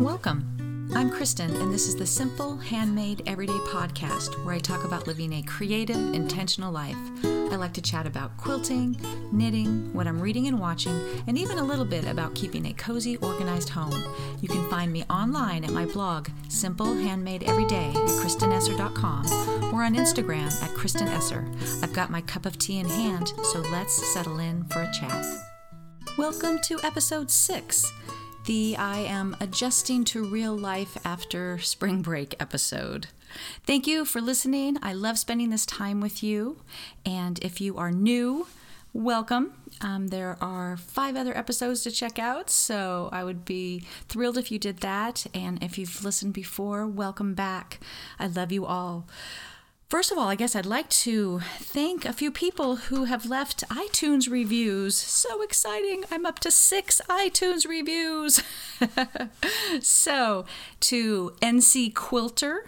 Welcome. I'm Kristen, and this is the Simple Handmade Everyday podcast where I talk about living a creative, intentional life. I like to chat about quilting, knitting, what I'm reading and watching, and even a little bit about keeping a cozy, organized home. You can find me online at my blog, Simple Handmade Everyday, at KristenEsser.com, or on Instagram at kristenesser. I've got my cup of tea in hand, so let's settle in for a chat. Welcome to episode six the I am adjusting to real life after spring break episode. Thank you for listening. I love spending this time with you. And if you are new, welcome. Um, there are five other episodes to check out, so I would be thrilled if you did that. And if you've listened before, welcome back. I love you all. First of all, I guess I'd like to thank a few people who have left iTunes reviews. So exciting! I'm up to six iTunes reviews. so, to NC Quilter,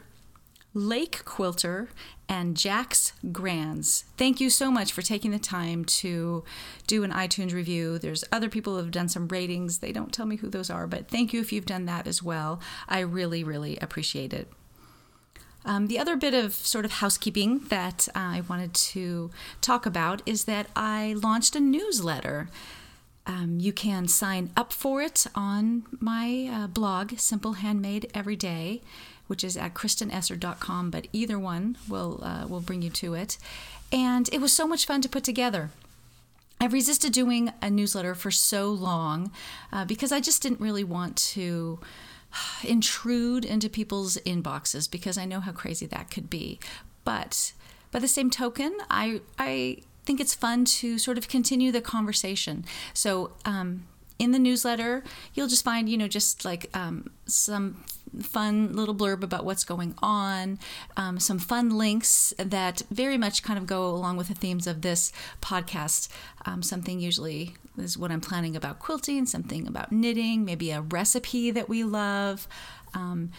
Lake Quilter, and Jax Grands. Thank you so much for taking the time to do an iTunes review. There's other people who have done some ratings. They don't tell me who those are, but thank you if you've done that as well. I really, really appreciate it. Um, the other bit of sort of housekeeping that uh, I wanted to talk about is that I launched a newsletter. Um, you can sign up for it on my uh, blog, Simple Handmade Every Day, which is at kristenesser.com, but either one will, uh, will bring you to it. And it was so much fun to put together. I've resisted doing a newsletter for so long uh, because I just didn't really want to intrude into people's inboxes because I know how crazy that could be. But by the same token, I I think it's fun to sort of continue the conversation. So um, in the newsletter, you'll just find you know just like um, some fun little blurb about what's going on, um, some fun links that very much kind of go along with the themes of this podcast. Um, something usually is what I'm planning about quilting, something about knitting, maybe a recipe that we love. Um,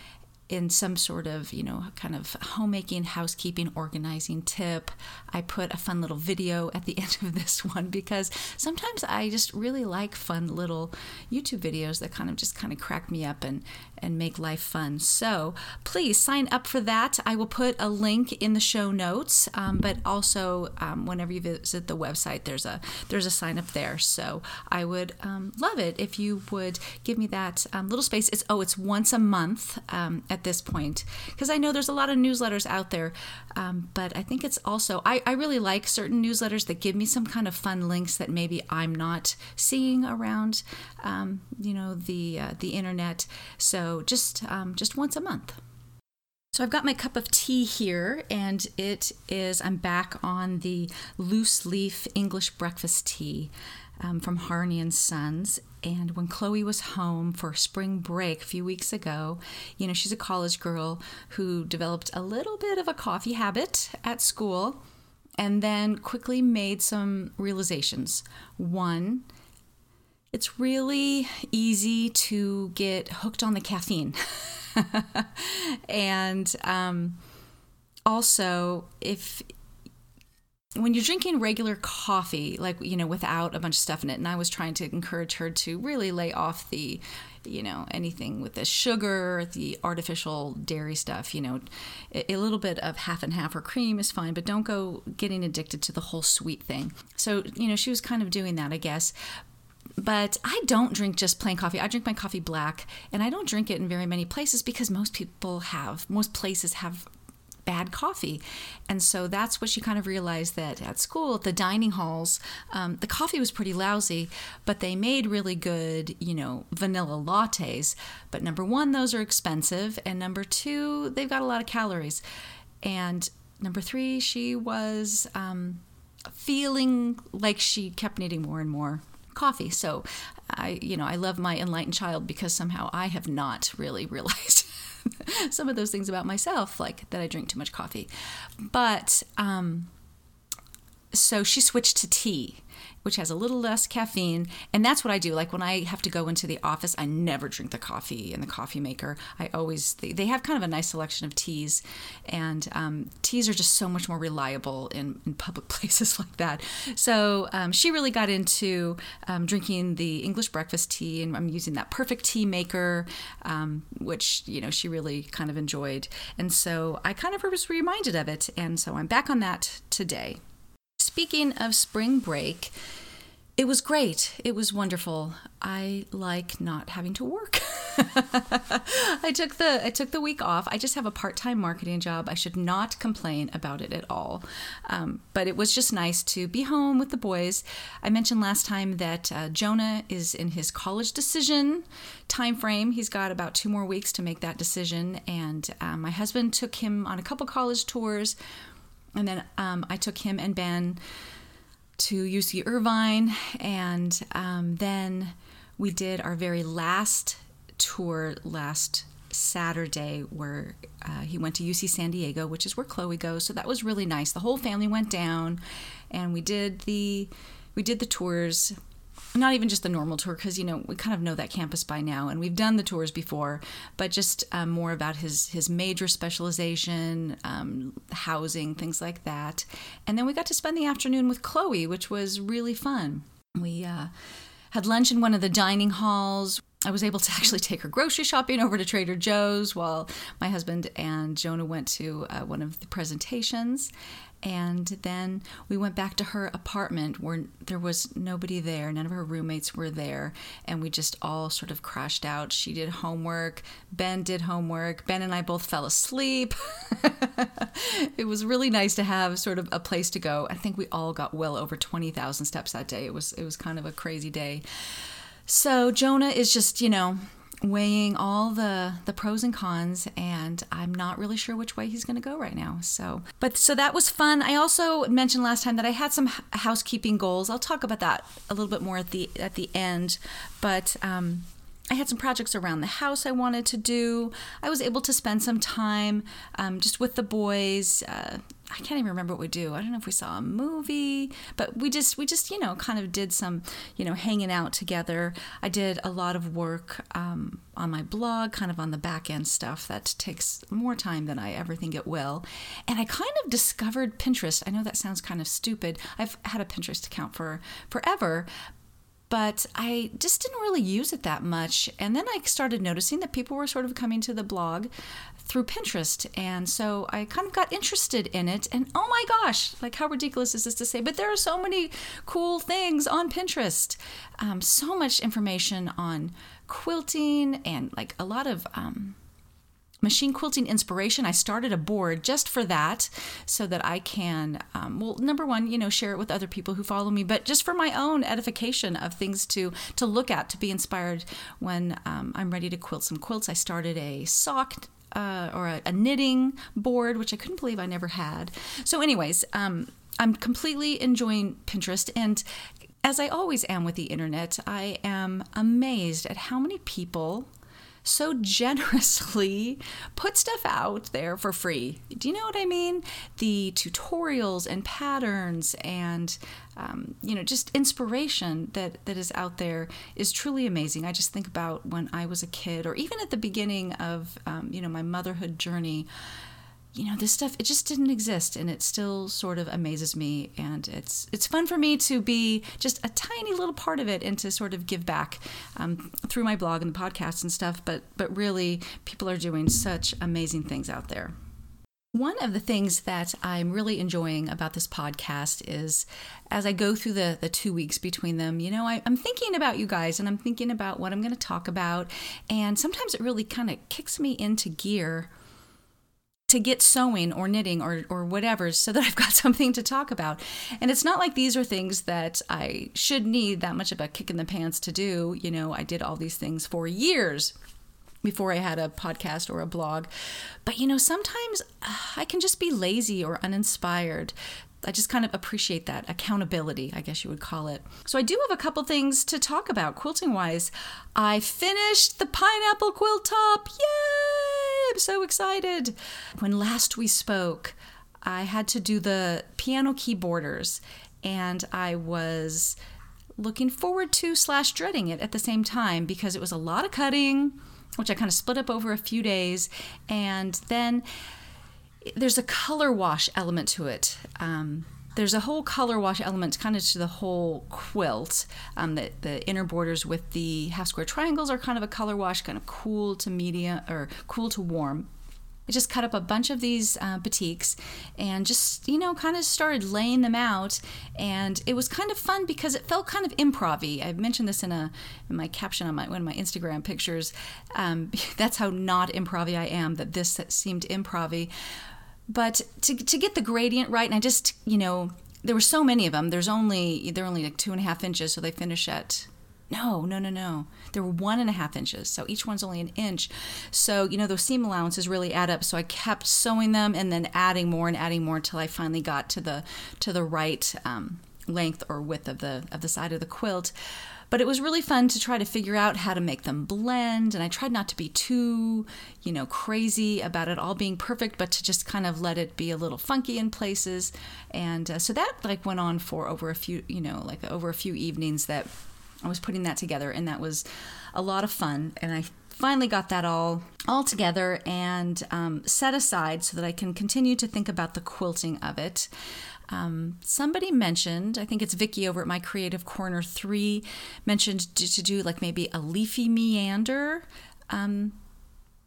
in some sort of, you know, kind of homemaking, housekeeping, organizing tip. I put a fun little video at the end of this one because sometimes I just really like fun little YouTube videos that kind of just kind of crack me up and and make life fun. So please sign up for that. I will put a link in the show notes, um, but also um, whenever you visit the website, there's a there's a sign up there. So I would um, love it if you would give me that um, little space. It's oh, it's once a month um, at this point because I know there's a lot of newsletters out there, um, but I think it's also I, I really like certain newsletters that give me some kind of fun links that maybe I'm not seeing around, you know, the uh, the internet. So just um, just once a month. So I've got my cup of tea here, and it is I'm back on the loose leaf English breakfast tea um, from Harney and Sons. And when Chloe was home for spring break a few weeks ago, you know she's a college girl who developed a little bit of a coffee habit at school, and then quickly made some realizations. One it's really easy to get hooked on the caffeine. and um, also, if when you're drinking regular coffee, like, you know, without a bunch of stuff in it, and I was trying to encourage her to really lay off the, you know, anything with the sugar, the artificial dairy stuff, you know, a, a little bit of half and half or cream is fine, but don't go getting addicted to the whole sweet thing. So, you know, she was kind of doing that, I guess. But I don't drink just plain coffee. I drink my coffee black, and I don't drink it in very many places because most people have, most places have bad coffee. And so that's what she kind of realized that at school, at the dining halls, um, the coffee was pretty lousy, but they made really good, you know, vanilla lattes. But number one, those are expensive. And number two, they've got a lot of calories. And number three, she was um, feeling like she kept needing more and more coffee. So I, you know, I love my enlightened child because somehow I have not really realized some of those things about myself, like that I drink too much coffee. But um, so she switched to tea which has a little less caffeine. And that's what I do. Like when I have to go into the office, I never drink the coffee in the coffee maker. I always, they, have kind of a nice selection of teas. And um, teas are just so much more reliable in, in public places like that. So um, she really got into um, drinking the English breakfast tea. And I'm using that perfect tea maker, um, which, you know, she really kind of enjoyed. And so I kind of was reminded of it. And so I'm back on that today. Speaking of spring break, it was great. It was wonderful. I like not having to work. I took the I took the week off. I just have a part time marketing job. I should not complain about it at all. Um, but it was just nice to be home with the boys. I mentioned last time that uh, Jonah is in his college decision time frame. He's got about two more weeks to make that decision, and um, my husband took him on a couple college tours and then um, I took him and Ben to UC Irvine, and um, then we did our very last tour last Saturday, where uh, he went to UC San Diego, which is where Chloe goes. So that was really nice. The whole family went down, and we did the we did the tours not even just the normal tour because you know we kind of know that campus by now and we've done the tours before but just um, more about his his major specialization um, housing things like that. And then we got to spend the afternoon with chloe which was really fun. We uh, had lunch in one of the dining halls. I was able to actually take her grocery shopping over to Trader Joe's while my husband and Jonah went to uh, one of the presentations. And then we went back to her apartment where there was nobody there. None of her roommates were there. And we just all sort of crashed out. She did homework. Ben did homework. Ben and I both fell asleep. it was really nice to have sort of a place to go. I think we all got well over 20,000 steps that day. It was, it was kind of a crazy day. So Jonah is just, you know, weighing all the the pros and cons and I'm not really sure which way he's going to go right now. So, but so that was fun. I also mentioned last time that I had some housekeeping goals. I'll talk about that a little bit more at the at the end, but um I had some projects around the house I wanted to do. I was able to spend some time um, just with the boys. Uh, I can't even remember what we do. I don't know if we saw a movie, but we just we just you know kind of did some you know hanging out together. I did a lot of work um, on my blog, kind of on the back end stuff that takes more time than I ever think it will. And I kind of discovered Pinterest. I know that sounds kind of stupid. I've had a Pinterest account for forever, but I just didn't really use it that much. And then I started noticing that people were sort of coming to the blog through Pinterest. And so I kind of got interested in it. And oh my gosh, like how ridiculous is this to say? But there are so many cool things on Pinterest. Um, so much information on quilting and like a lot of. Um, machine quilting inspiration. I started a board just for that so that i can um, well number one you know share it with other people who follow me but just for my own edification of things to to look at to be inspired when um, i'm ready to quilt some quilts. I started a sock uh, or a, a, knitting board which i couldn't believe i never had. So anyways um, i'm completely enjoying pinterest and as i always am with the internet i am amazed at how many people so generously put stuff out there for free. Do you know what I mean? The tutorials and patterns and um, you know just inspiration that that is out there is truly amazing. I just think about when I was a kid, or even at the beginning of um, you know my motherhood journey you know this stuff it just didn't exist and it still sort of amazes me and it's it's fun for me to be just a tiny little part of it and to sort of give back um, through my blog and the podcast and stuff but but really people are doing such amazing things out there one of the things that I'm really enjoying about this podcast is as I go through the, the two weeks between them, you know, I, am thinking about you guys and I'm thinking about what I'm going to talk about. And sometimes it really kind of kicks me into gear to get sewing or knitting or, or whatever so that I've got something to talk about. And it's not like these are things that I should need that much of a kick in the pants to do. You know, I did all these things for years before I had a podcast or a blog. But you know, sometimes uh, I can just be lazy or uninspired. I just kind of appreciate that accountability, I guess you would call it. So, I do have a couple things to talk about quilting wise. I finished the pineapple quilt top. Yay! I'm so excited. When last we spoke, I had to do the piano key borders, and I was looking forward to slash dreading it at the same time because it was a lot of cutting, which I kind of split up over a few days, and then there's a color wash element to it. Um, there's a whole color wash element kind of to the whole quilt. Um, the, the inner borders with the half square triangles are kind of a color wash, kind of cool to medium or cool to warm. I just cut up a bunch of these uh, batiks and just, you know, kind of started laying them out. And it was kind of fun because it felt kind of improv I mentioned this in, a, in my caption on my, one of my Instagram pictures. Um, that's how not improv I am, that this seemed improv but to, to get the gradient right and i just you know there were so many of them. There's only they're only like two and a half inches so they finish at no no no no. They were one and a half inches so each one's only an inch. So you know those seam allowances really add up. So i kept sewing them and then adding more and adding more until i finally got to the to the right um, length or width of the of the side of the quilt but it was really fun to try to figure out how to make them blend. And I tried not to be too, you know, crazy about it all being perfect, but to just kind of let it be a little funky in places. And uh, so that like went on for over a few, you know, like over a few evenings that I was putting that together, and that was a lot of fun. And I finally got that all all together and um, set aside so that I can continue to think about the quilting of it. Um, somebody mentioned, I think it's Vicky over at My Creative Corner 3, mentioned to, to do like maybe a leafy meander um,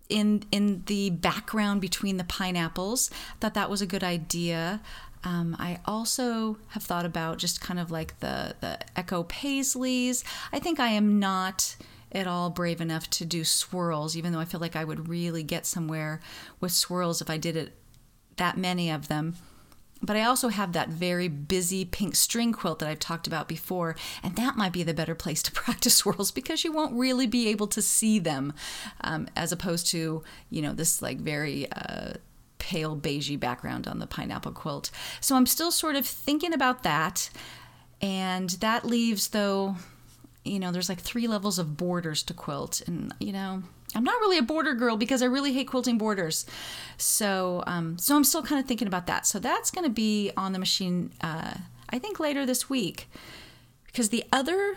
in, in the background between the pineapples. Thought that was a good idea. Um, I also have thought about just kind of like the, the Echo Paisleys. I think I am not at all brave enough to do swirls, even though I feel like I would really get somewhere with swirls if I did it that many of them. But I also have that very busy pink string quilt that I've talked about before, and that might be the better place to practice swirls because you won't really be able to see them, um, as opposed to you know this like very uh, pale beigey background on the pineapple quilt. So I'm still sort of thinking about that, and that leaves though, you know, there's like three levels of borders to quilt, and you know I'm not really a border girl because I really hate quilting borders. So, um, so I'm still kind of thinking about that. So that's going to be on the machine, uh, I think later this week, because the other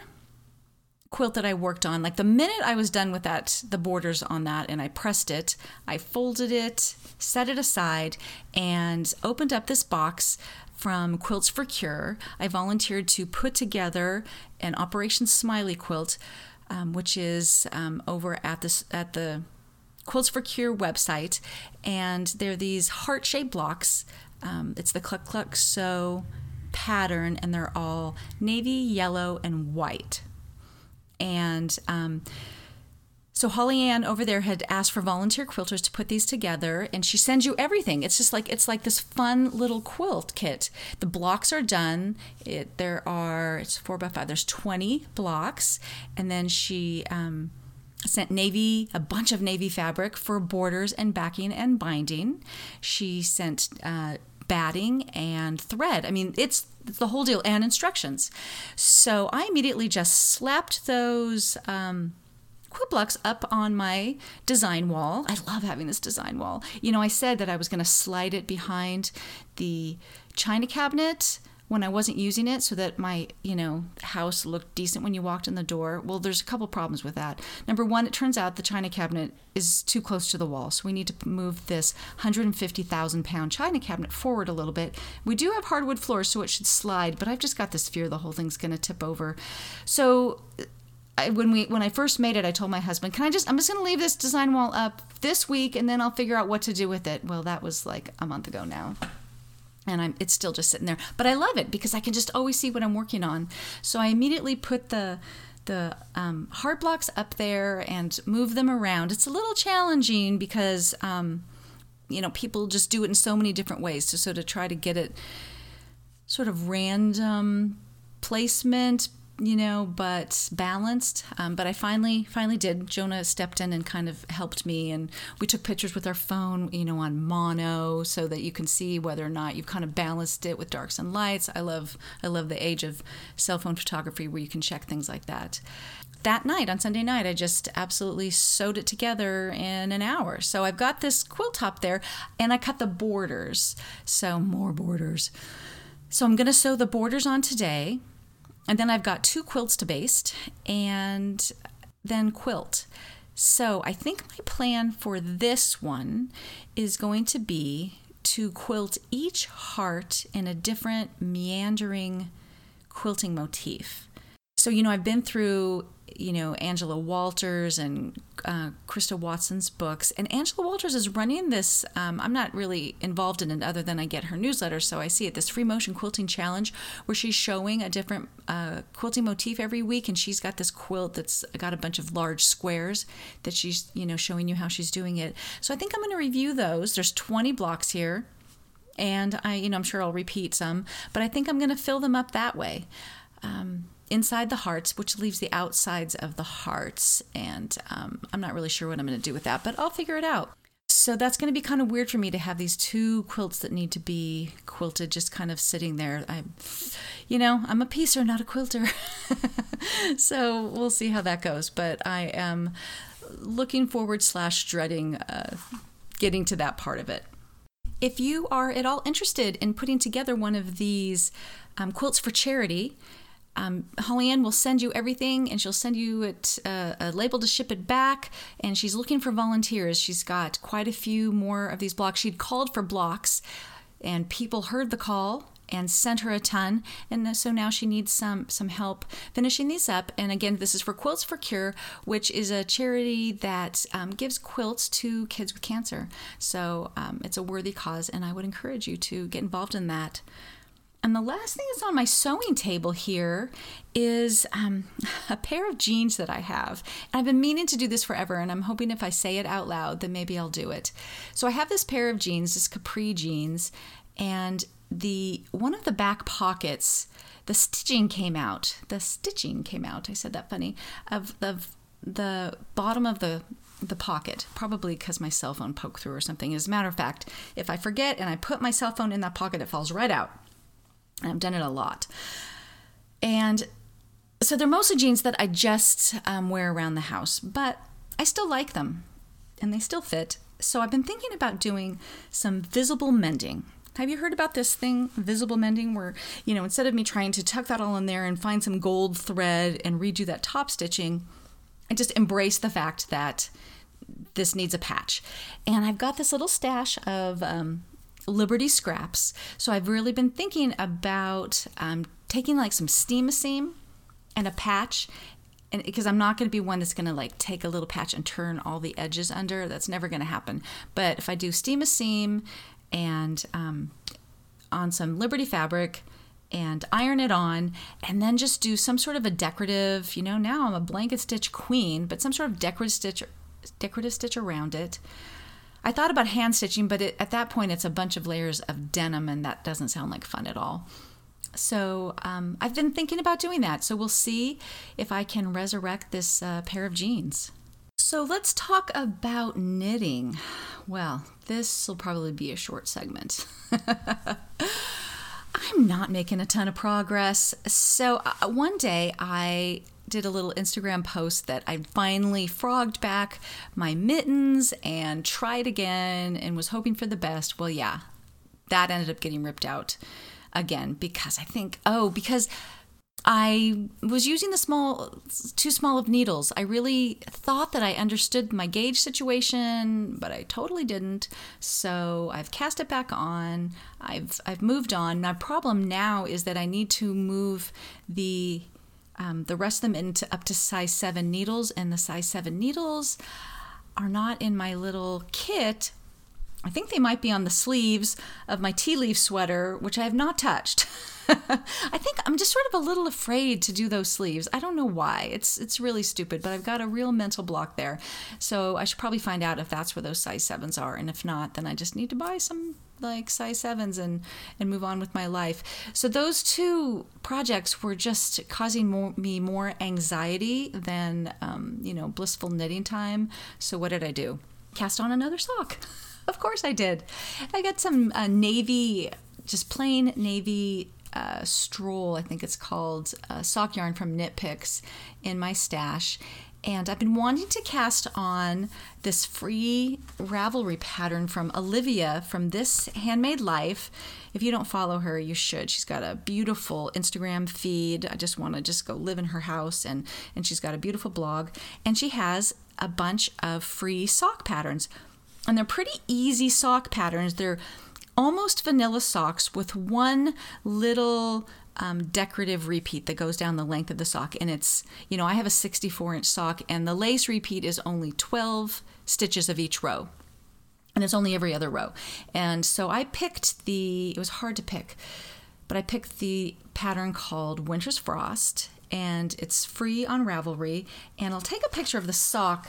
quilt that I worked on, like the minute I was done with that, the borders on that, and I pressed it, I folded it, set it aside, and opened up this box from Quilts for Cure. I volunteered to put together an Operation Smiley quilt um, which is um, over at the at the Quilts for Cure website, and they're these heart-shaped blocks. Um, it's the Cluck Cluck Sew pattern, and they're all navy, yellow, and white. And um, so Holly Ann over there had asked for volunteer quilters to put these together, and she sends you everything. It's just like it's like this fun little quilt kit. The blocks are done. It, there are it's four by five. There's 20 blocks, and then she um, sent navy a bunch of navy fabric for borders and backing and binding. She sent. Uh, batting and thread. I mean, it's, the whole deal and instructions. So I immediately just slapped those um, quilt blocks up on my design wall. I love having this design wall. You know, I said that I was going to slide it behind the china cabinet when I wasn't using it so that my, you know, house looked decent when you walked in the door. Well, there's a couple problems with that. Number one, it turns out the china cabinet is too close to the wall. So we need to move this 150,000 pound china cabinet forward a little bit. We do have hardwood floors, so it should slide, but I've just got this fear the whole thing's going to tip over. So I, when we when I first made it, I told my husband, "Can I just? I'm just going to leave this design wall up this week, and then I'll figure out what to do with it." Well, that was like a month ago now, and I'm it's still just sitting there. But I love it because I can just always see what I'm working on. So I immediately put the the um, hard blocks up there and move them around. It's a little challenging because um, you know people just do it in so many different ways. So so to try to get it sort of random placement you know, but balanced. Um, but I finally, finally did. Jonah stepped in and kind of helped me, and we took pictures with our phone, you know, on mono, so that you can see whether or not you've kind of balanced it with darks and lights. I love, I love the age of cell phone photography where you can check things like that. that night on Sunday night, I just absolutely sewed it together in an hour. So I've got this quilt top there and I cut the borders. So more borders. So I'm going to sew the borders on today. And then I've got two quilts to baste and then quilt. So I think my plan for this one is going to be to quilt each heart in a different meandering quilting motif. So, you know, I've been through you know Angela Walters and uh, Christa Watson's books, and Angela Walters is running this. Um, I'm not really involved in it other than I get her newsletter, so I see it. This free motion quilting challenge where she's showing a different uh, quilting motif every week, and she's got this quilt that's got a bunch of large squares that she's you know showing you how she's doing it. So I think I'm going to review those. There's 20 blocks here, and I you know I'm sure I'll repeat some, but I think I'm going to fill them up that way. Um, inside the hearts, which leaves the outsides of the hearts. And um, I'm not really sure what I'm going to do with that, but I'll figure it out. So that's going to be kind of weird for me to have these two quilts that need to be quilted just kind of sitting there. I, you know, I'm a piecer, not a quilter. so we'll see how that goes. But I am looking forward slash dreading uh, getting to that part of it. If you are at all interested in putting together one of these um, quilts for charity, um, Holly Ann will send you everything and she'll send you it, uh, a label to ship it back. And she's looking for volunteers. She's got quite a few more of these blocks. She'd called for blocks, and people heard the call and sent her a ton and so now she needs some some help finishing these up and again this is for quilts for cure which is a charity that um, gives quilts to kids with cancer so um, it's a worthy cause and i would encourage you to get involved in that and the last thing that's on my sewing table here is um, a pair of jeans that I have. And I've been meaning to do this forever, and I'm hoping if I say it out loud, then maybe I'll do it. So I have this pair of jeans, this capri jeans, and the one of the back pockets, the stitching came out. The stitching came out. I said that funny. Of the the bottom of the the pocket, probably because my cell phone poked through or something. As a matter of fact, if I forget and I put my cell phone in that pocket, it falls right out. And I've done it a lot. And so they're mostly jeans that I just um, wear around the house, but I still like them and they still fit. So I've been thinking about doing some visible mending. Have you heard about this thing, visible mending, where, you know, instead of me trying to tuck that all in there and find some gold thread and redo that top stitching, I just embrace the fact that this needs a patch. And I've got this little stash of um, Liberty scraps. So I've really been thinking about um, taking like some steam a seam and a patch and because I'm not going to be one that's going to like take a little patch and turn all the edges under. That's never going to happen. But if I do steam a seam and um, on some Liberty fabric and iron it on and then just do some sort of a decorative, you know, now I'm a blanket stitch queen, but some sort of decorative stitch decorative stitch around it. I thought about hand stitching, but it, at that point, it's a bunch of layers of denim, and that doesn't sound like fun at all. So um, I've been thinking about doing that. So we'll see if I can resurrect this uh, pair of jeans. So let's talk about knitting. Well, this will probably be a short segment. I'm not making a ton of progress. So uh, one day I did a little Instagram post that I finally frogged back my mittens and tried again and was hoping for the best. Well, yeah, that ended up getting ripped out again because I think, oh, because I was using the small, too small of needles. I really thought that I understood my gauge situation, but I totally didn't. So I've cast it back on. I've I've moved on. My problem now is that I need to move the um, the rest of them into up to size 7 needles, and the size 7 needles are not in my little kit. I think they might be on the sleeves of my tea leaf sweater, which I have not touched. I think I'm just sort of a little afraid to do those sleeves. I don't know why. It's it's really stupid, but I've got a real mental block there. So I should probably find out if that's where those size sevens are, and if not, then I just need to buy some like size sevens and and move on with my life. So those two projects were just causing more, me more anxiety than um, you know blissful knitting time. So what did I do? Cast on another sock. of course I did. I got some uh, navy, just plain navy uh, Stroll, I think it's called, uh, sock yarn from Knit Picks in my stash. And I've been wanting to cast on this free Ravelry pattern from Olivia from This Handmade Life. If you don't follow her, you should. She's got a beautiful Instagram feed. I just want to just go live in her house and and she's got a beautiful blog and she has a bunch of free sock patterns. And they're pretty easy sock patterns. They're almost vanilla socks with one little um, decorative repeat that goes down the length of the sock. And it's, you know, I have a 64 inch sock, and the lace repeat is only 12 stitches of each row. And it's only every other row. And so I picked the, it was hard to pick, but I picked the pattern called Winter's Frost and it's free on Ravelry. And I'll take a picture of the sock,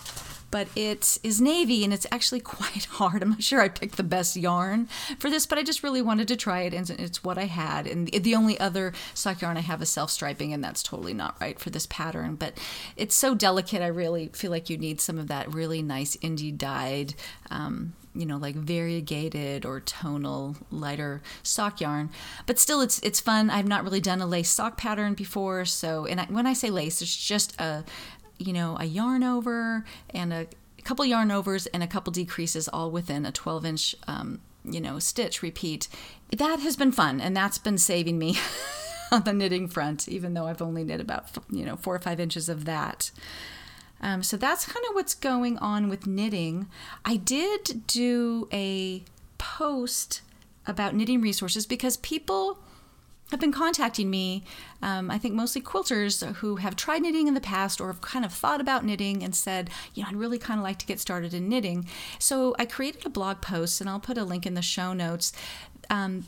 but it is navy and it's actually quite hard. I'm not sure I picked the best yarn for this, but I just really wanted to try it, and it's what I had. And the only other sock yarn I have is self striping, and that's totally not right for this pattern. But it's so delicate, I really feel like you need some of that really nice indie dyed. Um, you know like variegated or tonal lighter sock yarn. But still it's it's fun. I've not really done a lace sock pattern before so and I, when i say lace it's just a you know a yarn over and a couple yarn overs and a couple decreases all within a 12 inch um, you know stitch repeat. That has been fun and that's been saving me on the knitting front even though i've only knit about you know four or five inches of that um, so that's kind of what's going on with knitting. I did do a post about knitting resources because people have been contacting me. Um, I think mostly quilters who have tried knitting in the past or have kind of thought about knitting and said, you know, I'd really kind of like to get started in knitting. So I created a blog post, and I'll put a link in the show notes. Um,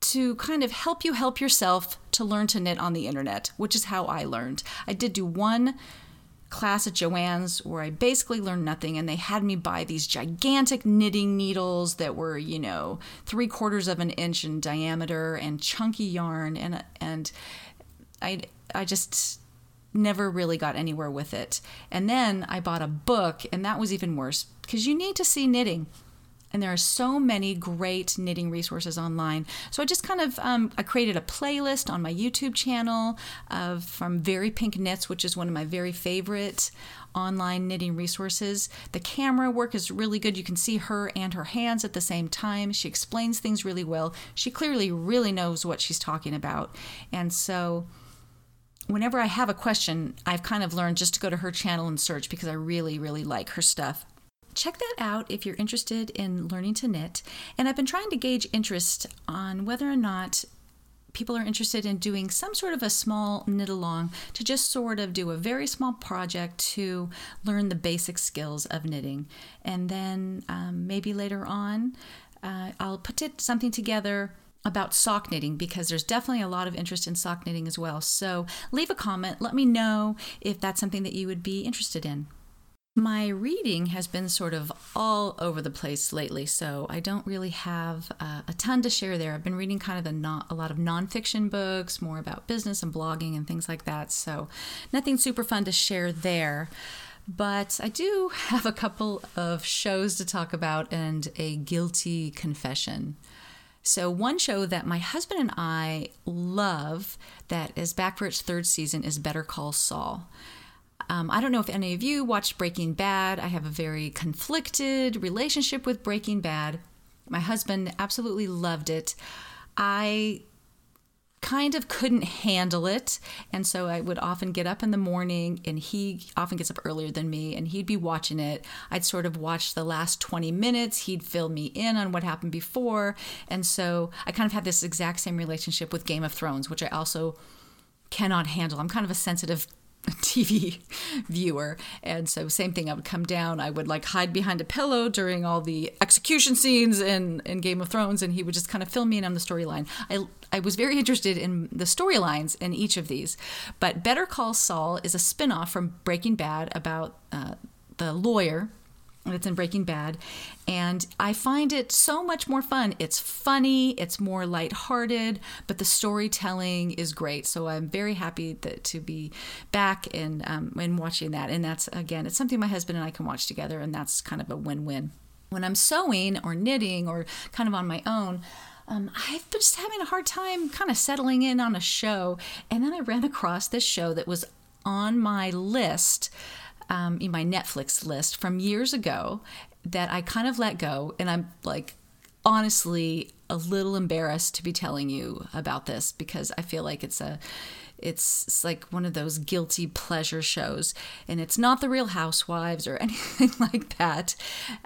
to kind of help you help yourself to learn to knit on the internet, which is how I learned. I did do one class at Joann's where I basically learned nothing, and they had me buy these gigantic knitting needles that were, you know, three quarters of an inch in diameter and chunky yarn, and and I I just never really got anywhere with it. And then I bought a book, and that was even worse because you need to see knitting and there are so many great knitting resources online. So I just kind of um, I created a playlist on my YouTube channel of from Very Pink Knits, which is one of my very favorite online knitting resources. The camera work is really good. You can see her and her hands at the same time. She explains things really well. She clearly really knows what she's talking about, and so whenever I have a question, I've kind of learned just to go to her channel and search because I really, really like her stuff check that out if you're interested in learning to knit. And I've been trying to gauge interest on whether or not people are interested in doing some sort of a small knit along to just sort of do a very small project to learn the basic skills of knitting. And then um, maybe later on, uh, I'll put it, something together about sock knitting because there's definitely a lot of interest in sock knitting as well. So leave a comment, let me know if that's something that you would be interested in. My reading has been sort of all over the place lately, so I don't really have uh, a ton to share there. I've been reading kind of a, a lot of nonfiction books, more about business and blogging and things like that, so nothing super fun to share there. But I do have a couple of shows to talk about and a guilty confession. So, one show that my husband and I love that is back for its third season is Better Call Saul. Um, I don't know if any of you watched Breaking Bad. I have a very conflicted relationship with Breaking Bad. My husband absolutely loved it. I kind of couldn't handle it. And so I would often get up in the morning, and he often gets up earlier than me, and he'd be watching it. I'd sort of watch the last 20 minutes. He'd fill me in on what happened before. And so I kind of had this exact same relationship with Game of Thrones, which I also cannot handle. I'm kind of a sensitive TV viewer. And so, same thing, I would come down, I would like hide behind a pillow during all the execution scenes in, in Game of Thrones, and he would just kind of fill me in on the storyline. I, I was very interested in the storylines in each of these. But Better Call Saul is a spin off from Breaking Bad about uh, the lawyer it's in Breaking Bad. And I find it so much more fun. It's funny, it's more lighthearted, but the storytelling is great. So I'm very happy that, to be back and, um, and watching that. And that's, again, it's something my husband and I can watch together, and that's kind of a win win. When I'm sewing or knitting or kind of on my own, um, I've been just having a hard time kind of settling in on a show. And then I ran across this show that was on my list, um, in my Netflix list from years ago that I kind of let go. And I'm like, honestly, a little embarrassed to be telling you about this because I feel like it's a it's, like one of those guilty pleasure shows, and it's not the Real Housewives or anything like that.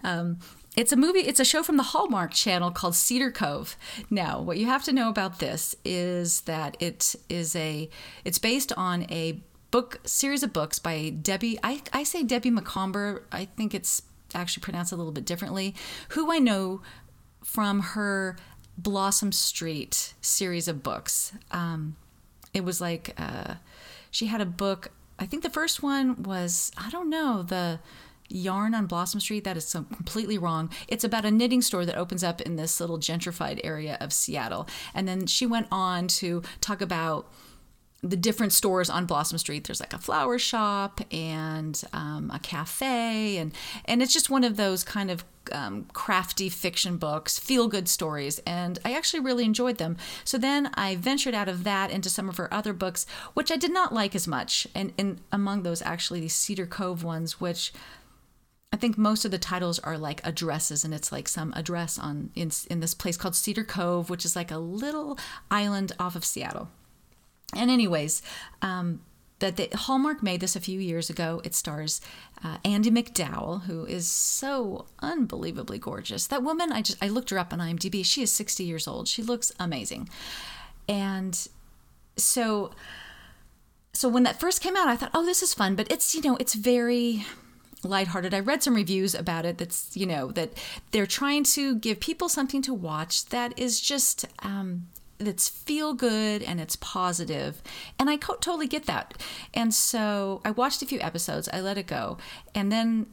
Um, it's a movie, it's a show from the Hallmark channel called Cedar Cove. Now, what you have to know about this is that it is a it's based on a book series of books by Debbie I, I say Debbie Macomber. I think it's actually pronounced a little bit differently, who I know from her Blossom Street series of books. Um, it was like uh, she had a book. I think the first one was I don't know the yarn on Blossom Street. That is so completely wrong. It's about a knitting store that opens up in this little gentrified area of Seattle. And then she went on to talk about the different stores on Blossom Street. There's like a flower shop and um, a cafe, and and it's just one of those kind of um, crafty fiction books, feel good stories, and I actually really enjoyed them. So then I ventured out of that into some of her other books, which I did not like as much, and, and among those actually these Cedar Cove ones, which. I think most of the titles are like addresses, and it's like some address on in, in this place called Cedar Cove, which is like a little island off of Seattle. And anyways, um, that the Hallmark made this a few years ago. It stars uh, Andie MacDowell, who is so unbelievably gorgeous. That woman, I just I looked her up on IMDb. She is 60 years old. She looks amazing, and so so when that first came out, I thought, oh, this is fun. But it's you know it's very lighthearted. I read some reviews about it that's, you know, that they're trying to give people something to watch that is just um, that's feel good and it's positive. And i co- totally get that. And so i watched a few episodes i let it go. And then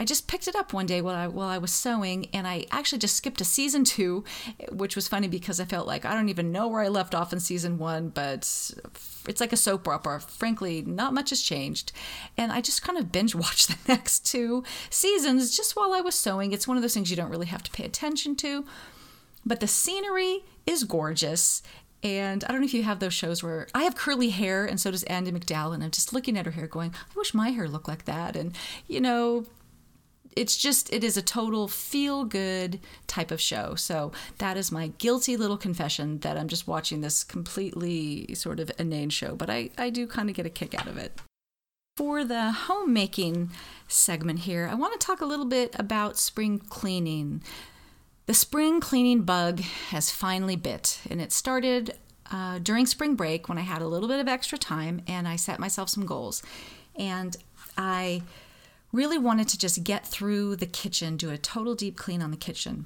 I just picked it up one day while I while I was sewing, and I actually just skipped to season two, which was funny because I felt like I don't even know where I left off in season one, but it's like a soap opera. Frankly, not much has changed, and I just kind of binge watched the next two seasons just while I was sewing. It's one of those things you don't really have to pay attention to, but the scenery is gorgeous. And I don't know if you have those shows where I have curly hair and so does Andie MacDowell, And I'm just looking at her hair going, I wish my hair looked like that. And, you know, it's just, it is a total feel good type of show. So that is my guilty little confession that I'm just watching this completely sort of inane show. But I, I do kind of get a kick out of it. For the homemaking segment here, I want to talk a little bit about spring cleaning. The spring cleaning bug has finally bit, and it started uh, during spring break when I had a little bit of extra time and I set myself some goals. And I really wanted to just get through the kitchen, do a total deep clean on the kitchen.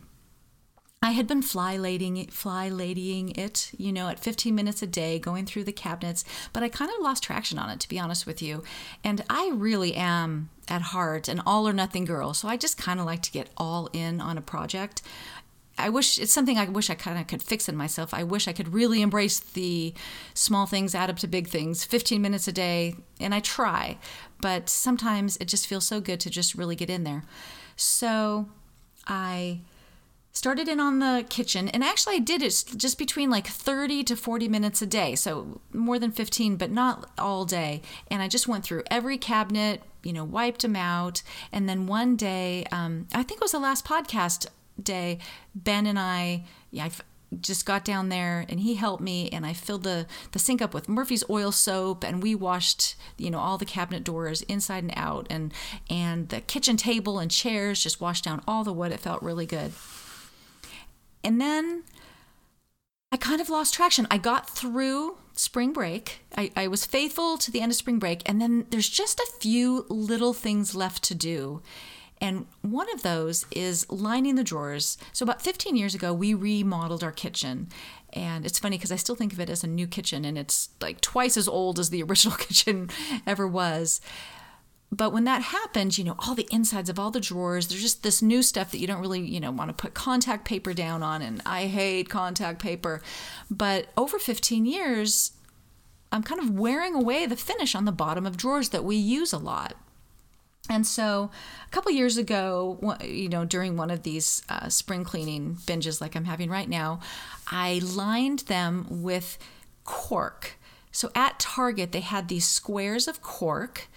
I had been fly ladying it, fly ladying it, you know, at 15 minutes a day, going through the cabinets, but I kind of lost traction on it, to be honest with you. And I really am at heart an all or nothing girl, so I just kind of like to get all in on a project. I wish it's something I wish I kind of could fix in myself. I wish I could really embrace the small things add up to big things, 15 minutes a day, and I try, but sometimes it just feels so good to just really get in there. So I started in on the kitchen and actually i did it just between like 30 to 40 minutes a day so more than 15 but not all day and i just went through every cabinet you know wiped them out and then one day um, i think it was the last podcast day ben and i yeah, I just got down there and he helped me and I filled the, the sink up with Murphy's oil soap and we washed you know all the cabinet doors inside and out and and the kitchen table and chairs just washed down all the wood. It felt really good and then I kind of lost traction. I got through spring break. I, I was faithful to the end of spring break. And then there's just a few little things left to do. And one of those is lining the drawers. So, about 15 years ago, we remodeled our kitchen. And it's funny because I still think of it as a new kitchen, and it's like twice as old as the original kitchen ever was. But when that happens, you know, all the insides of all the drawers, there's just this new stuff that you don't really, you know, want to put contact paper down on. And I hate contact paper. But over 15 years, I'm kind of wearing away the finish on the bottom of drawers that we use a lot. And so, a couple years ago, you know, during one of these uh, spring cleaning binges like I'm having right now, I lined them with cork. So at Target, they had these squares of cork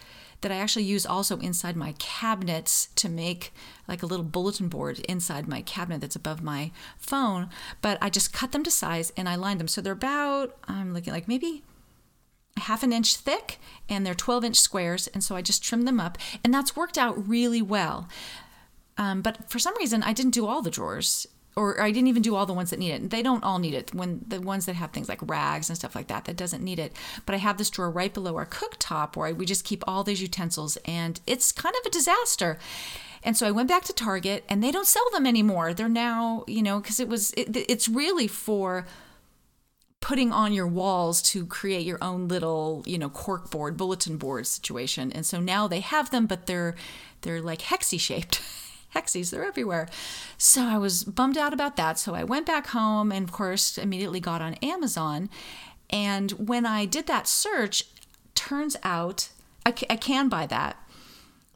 that I actually use also inside my cabinets to make like a little bulletin board inside my cabinet that's above my phone. But I just cut them to size and I lined them. So they're about, I'm looking like maybe half an inch thick and they're 12 inch squares. And so I just trimmed them up and that's worked out really well. Um, but for some reason, I didn't do all the drawers or I didn't even do all the ones that need it. They don't all need it. When the ones that have things like rags and stuff like that, that doesn't need it. But I have this drawer right below our cooktop where we just keep all these utensils, and it's kind of a disaster. And so I went back to Target, and they don't sell them anymore. They're now, you know, because it was, it, it's really for putting on your walls to create your own little you know cork board bulletin board situation and so now they have them but they're they're like hexy shaped hexies they're everywhere. So i was bummed out about that. So i went back home and of course immediately got on amazon. And when i did that search turns out I, I can buy that.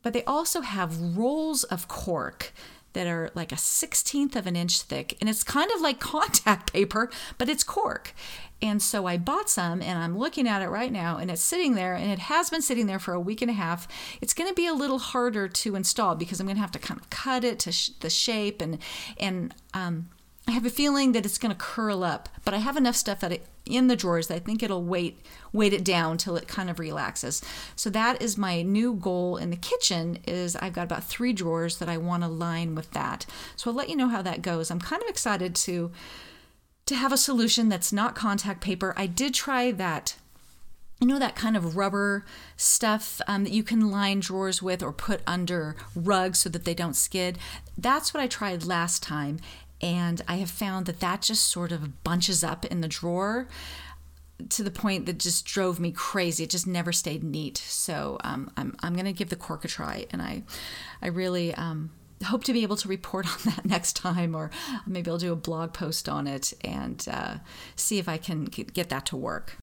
But they also have rolls of cork that are like a 16th of an inch thick. And it's kind of like contact paper but it's cork and so I bought some and I'm looking at it right now and it's sitting there and it has been sitting there for a week and a half. It's going to be a little harder to install because I'm going to have to kind of cut it to sh- the shape and and um, I have a feeling that it's going to curl up, but I have enough stuff that it, in the drawers that I think it'll weight weight it down till it kind of relaxes. So that is my new goal in the kitchen is I've got about 3 drawers that I want to line with that. So I'll let you know how that goes. I'm kind of excited to to have a solution that's not contact paper. I did try that you know that kind of rubber stuff um, that you can line drawers with or put under rugs so that they don't skid. That's what i tried last time and i have found that that just sort of bunches up in the drawer to the point that just drove me crazy. It just never stayed neat. So um, i'm, I'm going to give the cork a try and i i really um, hope to be able to report on that next time, or maybe I'll do a blog post on it and uh, see if I can get that to work.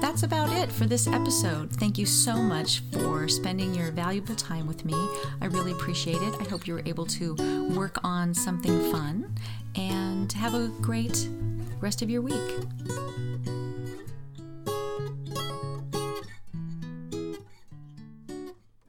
That's about it for this episode. Thank you so much for spending your valuable time with me. I really appreciate it. I hope you were able to work on something fun and have a great rest of your week.